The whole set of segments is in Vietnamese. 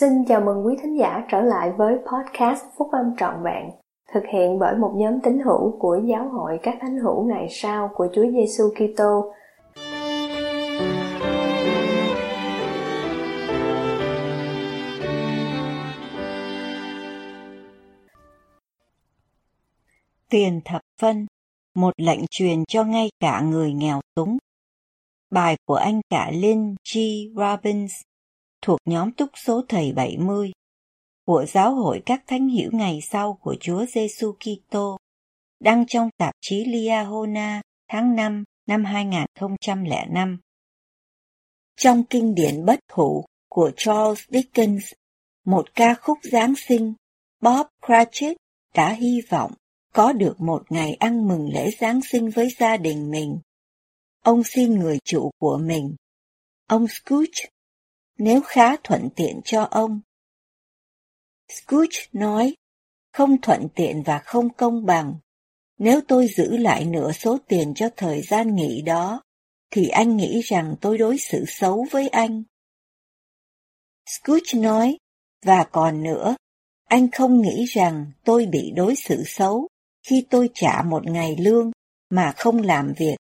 Xin chào mừng quý thính giả trở lại với podcast Phúc Âm Trọn Vẹn, thực hiện bởi một nhóm tín hữu của Giáo hội các thánh hữu ngày sau của Chúa Giêsu Kitô. Tiền thập phân, một lệnh truyền cho ngay cả người nghèo túng. Bài của anh cả Lynn G. Robbins thuộc nhóm túc số thầy 70 của Giáo hội các thánh hiểu ngày sau của Chúa Giêsu Kitô, đăng trong tạp chí Liahona tháng 5 năm 2005. Trong kinh điển bất hủ của Charles Dickens, một ca khúc Giáng sinh, Bob Cratchit đã hy vọng có được một ngày ăn mừng lễ Giáng sinh với gia đình mình. Ông xin người chủ của mình, ông Scrooge nếu khá thuận tiện cho ông. Scrooge nói, không thuận tiện và không công bằng. Nếu tôi giữ lại nửa số tiền cho thời gian nghỉ đó, thì anh nghĩ rằng tôi đối xử xấu với anh. Scrooge nói, và còn nữa, anh không nghĩ rằng tôi bị đối xử xấu khi tôi trả một ngày lương mà không làm việc.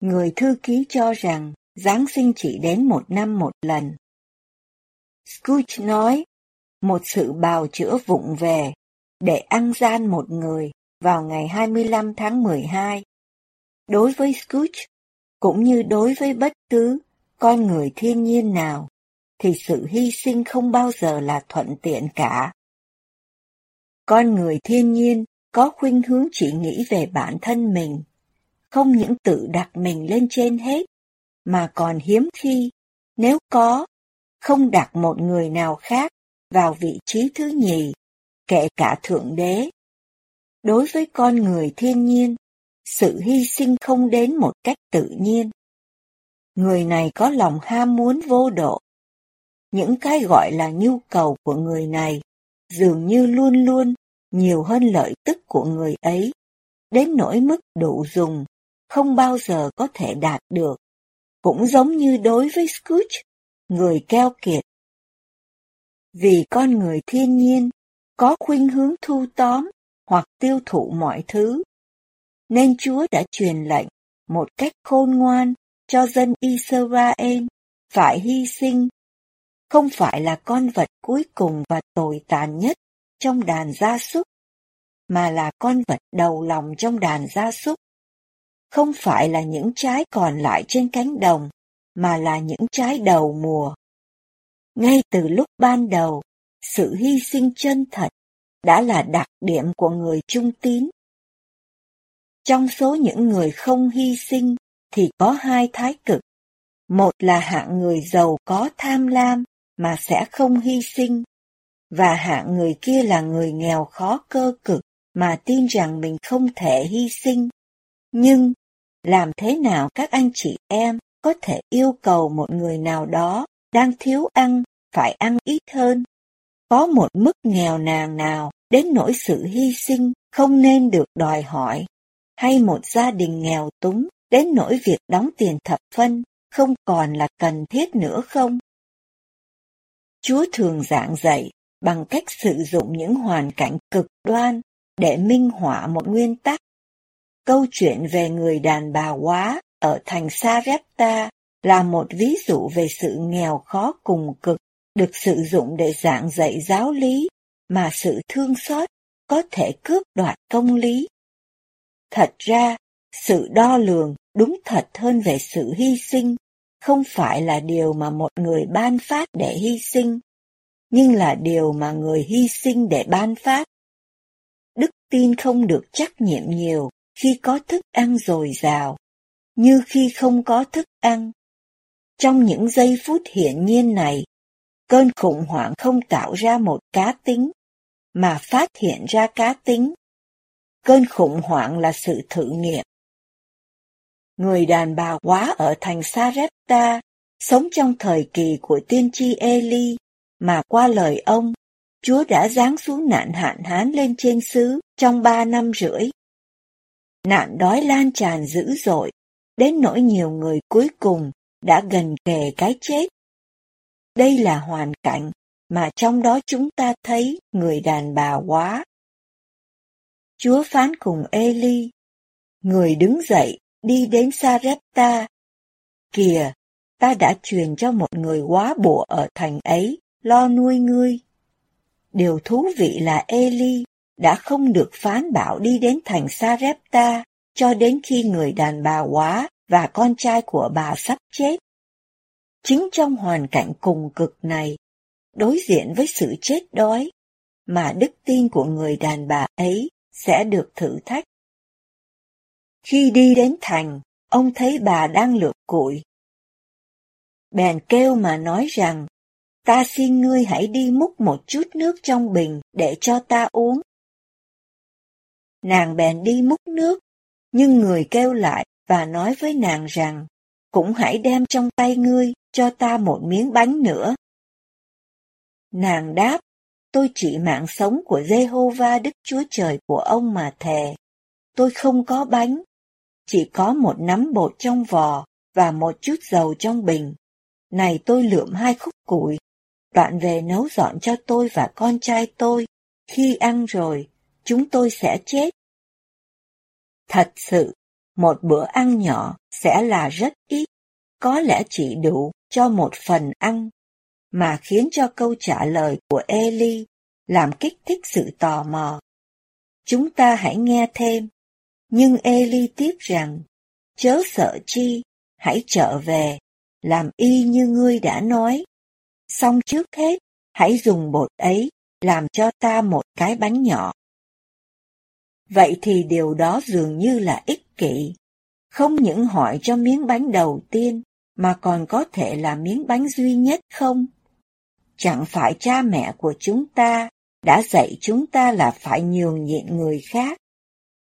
Người thư ký cho rằng Giáng sinh chỉ đến một năm một lần. Scrooge nói, một sự bào chữa vụng về để ăn gian một người vào ngày 25 tháng 12. Đối với Scrooge, cũng như đối với bất cứ con người thiên nhiên nào, thì sự hy sinh không bao giờ là thuận tiện cả. Con người thiên nhiên có khuynh hướng chỉ nghĩ về bản thân mình, không những tự đặt mình lên trên hết, mà còn hiếm khi, nếu có, không đặt một người nào khác vào vị trí thứ nhì, kể cả Thượng Đế. Đối với con người thiên nhiên, sự hy sinh không đến một cách tự nhiên. Người này có lòng ham muốn vô độ. Những cái gọi là nhu cầu của người này dường như luôn luôn nhiều hơn lợi tức của người ấy, đến nỗi mức đủ dùng, không bao giờ có thể đạt được cũng giống như đối với Scrooge, người keo kiệt. Vì con người thiên nhiên có khuynh hướng thu tóm hoặc tiêu thụ mọi thứ, nên Chúa đã truyền lệnh một cách khôn ngoan cho dân Israel phải hy sinh, không phải là con vật cuối cùng và tồi tàn nhất trong đàn gia súc, mà là con vật đầu lòng trong đàn gia súc không phải là những trái còn lại trên cánh đồng, mà là những trái đầu mùa. Ngay từ lúc ban đầu, sự hy sinh chân thật đã là đặc điểm của người trung tín. Trong số những người không hy sinh thì có hai thái cực. Một là hạng người giàu có tham lam mà sẽ không hy sinh, và hạng người kia là người nghèo khó cơ cực mà tin rằng mình không thể hy sinh. Nhưng làm thế nào các anh chị em có thể yêu cầu một người nào đó đang thiếu ăn phải ăn ít hơn? Có một mức nghèo nàn nào đến nỗi sự hy sinh không nên được đòi hỏi, hay một gia đình nghèo túng đến nỗi việc đóng tiền thập phân không còn là cần thiết nữa không? Chúa thường giảng dạy bằng cách sử dụng những hoàn cảnh cực đoan để minh họa một nguyên tắc Câu chuyện về người đàn bà quá ở thành Sarepta là một ví dụ về sự nghèo khó cùng cực được sử dụng để giảng dạy giáo lý mà sự thương xót có thể cướp đoạt công lý. Thật ra, sự đo lường đúng thật hơn về sự hy sinh không phải là điều mà một người ban phát để hy sinh, nhưng là điều mà người hy sinh để ban phát. Đức tin không được trách nhiệm nhiều khi có thức ăn dồi dào, như khi không có thức ăn. Trong những giây phút hiển nhiên này, cơn khủng hoảng không tạo ra một cá tính, mà phát hiện ra cá tính. Cơn khủng hoảng là sự thử nghiệm. Người đàn bà quá ở thành Sarepta, sống trong thời kỳ của tiên tri Eli, mà qua lời ông, Chúa đã giáng xuống nạn hạn hán lên trên xứ trong ba năm rưỡi nạn đói lan tràn dữ dội, đến nỗi nhiều người cuối cùng đã gần kề cái chết. Đây là hoàn cảnh mà trong đó chúng ta thấy người đàn bà quá. Chúa phán cùng Eli, người đứng dậy đi đến Sarepta. Kìa, ta đã truyền cho một người quá bộ ở thành ấy, lo nuôi ngươi. Điều thú vị là Eli đã không được phán bảo đi đến thành Sarepta cho đến khi người đàn bà quá và con trai của bà sắp chết. Chính trong hoàn cảnh cùng cực này, đối diện với sự chết đói, mà đức tin của người đàn bà ấy sẽ được thử thách. Khi đi đến thành, ông thấy bà đang lượt củi. Bèn kêu mà nói rằng, ta xin ngươi hãy đi múc một chút nước trong bình để cho ta uống. Nàng bèn đi múc nước, nhưng người kêu lại và nói với nàng rằng, cũng hãy đem trong tay ngươi cho ta một miếng bánh nữa. Nàng đáp, tôi chỉ mạng sống của Jehovah Đức Chúa Trời của ông mà thề. Tôi không có bánh, chỉ có một nắm bột trong vò và một chút dầu trong bình. Này tôi lượm hai khúc củi, đoạn về nấu dọn cho tôi và con trai tôi. Khi ăn rồi, chúng tôi sẽ chết. Thật sự, một bữa ăn nhỏ sẽ là rất ít, có lẽ chỉ đủ cho một phần ăn, mà khiến cho câu trả lời của Eli làm kích thích sự tò mò. Chúng ta hãy nghe thêm, nhưng Eli tiếp rằng, chớ sợ chi, hãy trở về, làm y như ngươi đã nói. Xong trước hết, hãy dùng bột ấy làm cho ta một cái bánh nhỏ. Vậy thì điều đó dường như là ích kỷ, không những hỏi cho miếng bánh đầu tiên, mà còn có thể là miếng bánh duy nhất không? Chẳng phải cha mẹ của chúng ta đã dạy chúng ta là phải nhường nhịn người khác,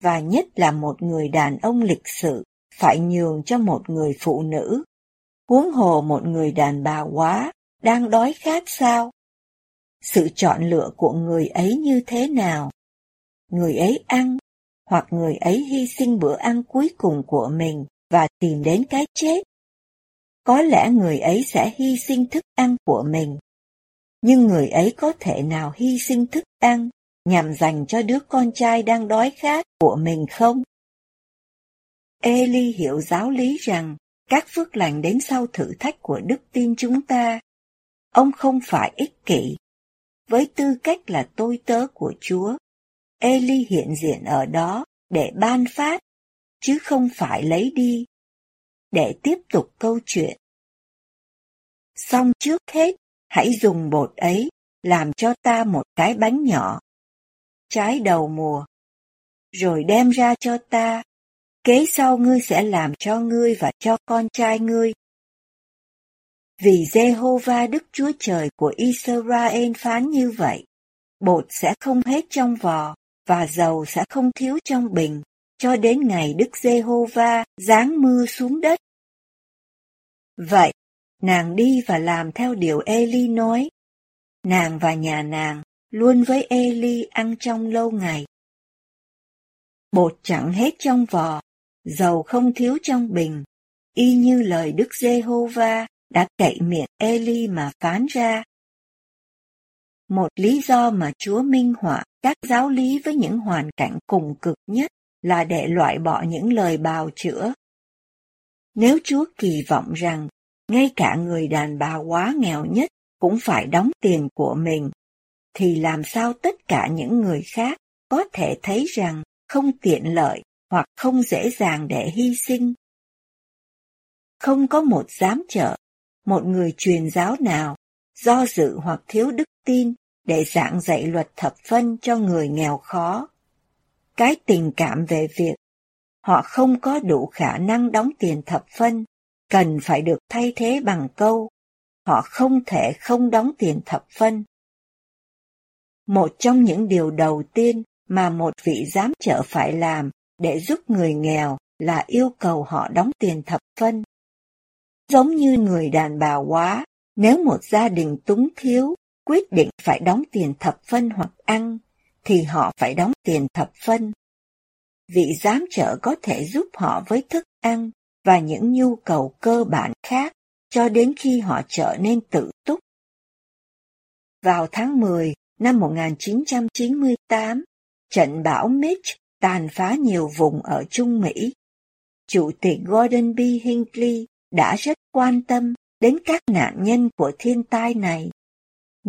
và nhất là một người đàn ông lịch sự phải nhường cho một người phụ nữ. Huống hồ một người đàn bà quá, đang đói khát sao? Sự chọn lựa của người ấy như thế nào? Người ấy ăn, hoặc người ấy hy sinh bữa ăn cuối cùng của mình và tìm đến cái chết. Có lẽ người ấy sẽ hy sinh thức ăn của mình, nhưng người ấy có thể nào hy sinh thức ăn nhằm dành cho đứa con trai đang đói khát của mình không? Eli hiểu giáo lý rằng các phước lành đến sau thử thách của đức tin chúng ta. Ông không phải ích kỷ. Với tư cách là tôi tớ của Chúa, Eli hiện diện ở đó để ban phát, chứ không phải lấy đi. Để tiếp tục câu chuyện. Xong trước hết, hãy dùng bột ấy làm cho ta một cái bánh nhỏ. Trái đầu mùa. Rồi đem ra cho ta. Kế sau ngươi sẽ làm cho ngươi và cho con trai ngươi. Vì Jehovah Đức Chúa Trời của Israel phán như vậy, bột sẽ không hết trong vò, và dầu sẽ không thiếu trong bình, cho đến ngày Đức Giê-hô-va giáng mưa xuống đất. Vậy, nàng đi và làm theo điều Eli nói. Nàng và nhà nàng luôn với Eli ăn trong lâu ngày. Bột chẳng hết trong vò, dầu không thiếu trong bình, y như lời Đức Giê-hô-va đã cậy miệng Eli mà phán ra. Một lý do mà Chúa minh họa các giáo lý với những hoàn cảnh cùng cực nhất là để loại bỏ những lời bào chữa. Nếu Chúa kỳ vọng rằng ngay cả người đàn bà quá nghèo nhất cũng phải đóng tiền của mình, thì làm sao tất cả những người khác có thể thấy rằng không tiện lợi hoặc không dễ dàng để hy sinh? Không có một giám trợ, một người truyền giáo nào do dự hoặc thiếu đức tin để giảng dạy luật thập phân cho người nghèo khó. Cái tình cảm về việc họ không có đủ khả năng đóng tiền thập phân, cần phải được thay thế bằng câu họ không thể không đóng tiền thập phân. Một trong những điều đầu tiên mà một vị giám trợ phải làm để giúp người nghèo là yêu cầu họ đóng tiền thập phân. Giống như người đàn bà quá, nếu một gia đình túng thiếu quyết định phải đóng tiền thập phân hoặc ăn, thì họ phải đóng tiền thập phân. Vị giám trợ có thể giúp họ với thức ăn và những nhu cầu cơ bản khác cho đến khi họ trở nên tự túc Vào tháng 10 năm 1998, trận bão Mitch tàn phá nhiều vùng ở Trung Mỹ. Chủ tịch Gordon B. Hinckley đã rất quan tâm đến các nạn nhân của thiên tai này.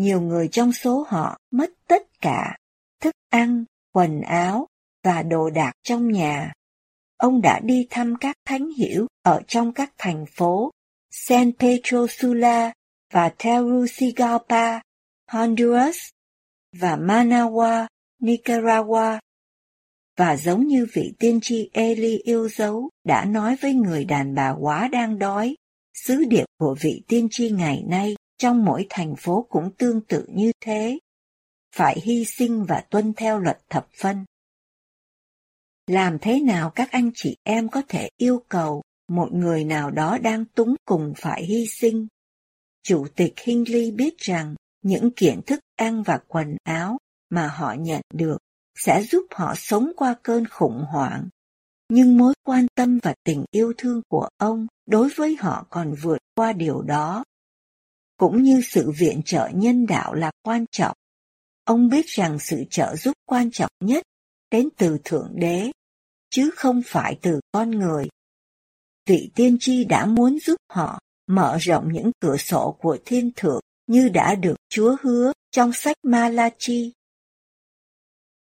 Nhiều người trong số họ mất tất cả, thức ăn, quần áo và đồ đạc trong nhà. Ông đã đi thăm các thánh hiểu ở trong các thành phố San Pedro Sula và Tegucigalpa, Honduras và Managua, Nicaragua. Và giống như vị tiên tri Eli yêu dấu đã nói với người đàn bà quá đang đói, sứ điệp của vị tiên tri ngày nay trong mỗi thành phố cũng tương tự như thế. Phải hy sinh và tuân theo luật thập phân. Làm thế nào các anh chị em có thể yêu cầu một người nào đó đang túng cùng phải hy sinh? Chủ tịch Hinley biết rằng những kiện thức ăn và quần áo mà họ nhận được sẽ giúp họ sống qua cơn khủng hoảng. Nhưng mối quan tâm và tình yêu thương của ông đối với họ còn vượt qua điều đó. Cũng như sự viện trợ nhân đạo là quan trọng, ông biết rằng sự trợ giúp quan trọng nhất đến từ Thượng Đế, chứ không phải từ con người. Vị tiên tri đã muốn giúp họ mở rộng những cửa sổ của thiên thượng như đã được Chúa hứa trong sách Malachi.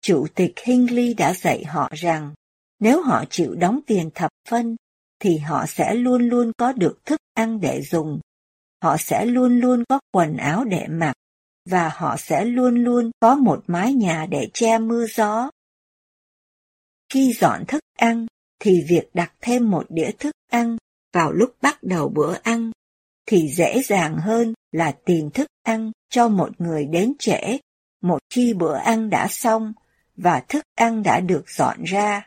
Chủ tịch Hingley đã dạy họ rằng nếu họ chịu đóng tiền thập phân thì họ sẽ luôn luôn có được thức ăn để dùng. Họ sẽ luôn luôn có quần áo để mặc và họ sẽ luôn luôn có một mái nhà để che mưa gió. Khi dọn thức ăn thì việc đặt thêm một đĩa thức ăn vào lúc bắt đầu bữa ăn thì dễ dàng hơn là tìm thức ăn cho một người đến trễ một khi bữa ăn đã xong và thức ăn đã được dọn ra.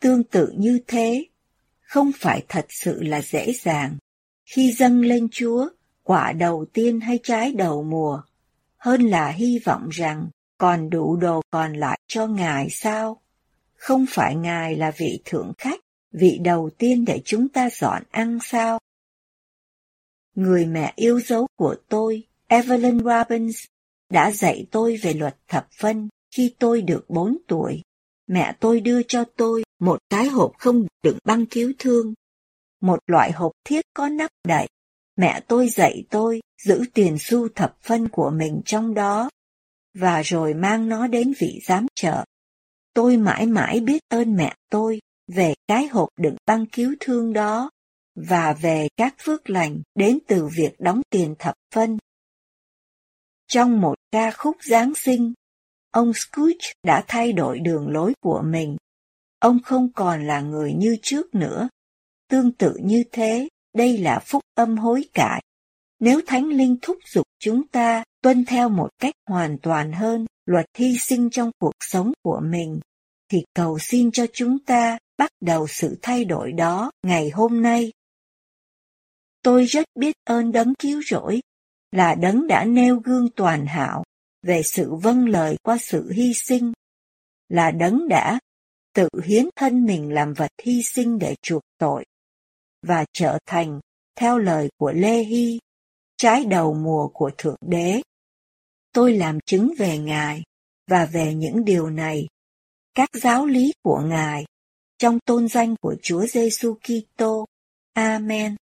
Tương tự như thế, không phải thật sự là dễ dàng khi dâng lên Chúa quả đầu tiên hay trái đầu mùa, hơn là hy vọng rằng còn đủ đồ còn lại cho Ngài sao? Không phải Ngài là vị thượng khách, vị đầu tiên để chúng ta dọn ăn sao? Người mẹ yêu dấu của tôi, Evelyn Robbins, đã dạy tôi về luật thập phân khi tôi được bốn tuổi. Mẹ tôi đưa cho tôi một cái hộp không đựng băng cứu thương, một loại hộp thiết có nắp đậy. Mẹ tôi dạy tôi giữ tiền xu thập phân của mình trong đó, và rồi mang nó đến vị giám trợ. Tôi mãi mãi biết ơn mẹ tôi về cái hộp đựng băng cứu thương đó và về các phước lành đến từ việc đóng tiền thập phân. Trong một ca khúc Giáng sinh, ông Scrooge đã thay đổi đường lối của mình. Ông không còn là người như trước nữa. Tương tự như thế, đây là phúc âm hối cải. Nếu Thánh Linh thúc giục chúng ta tuân theo một cách hoàn toàn hơn luật hy sinh trong cuộc sống của mình, thì cầu xin cho chúng ta bắt đầu sự thay đổi đó ngày hôm nay Tôi rất biết ơn đấng cứu rỗi, là đấng đã nêu gương toàn hảo về sự vâng lời qua sự hy sinh, là đấng đã tự hiến thân mình làm vật hy sinh để chuộc tội, và trở thành, theo lời của Lê Hy, trái đầu mùa của Thượng Đế. Tôi làm chứng về Ngài và về những điều này, các giáo lý của Ngài, trong tôn danh của Chúa Giêsu Kitô. Amen.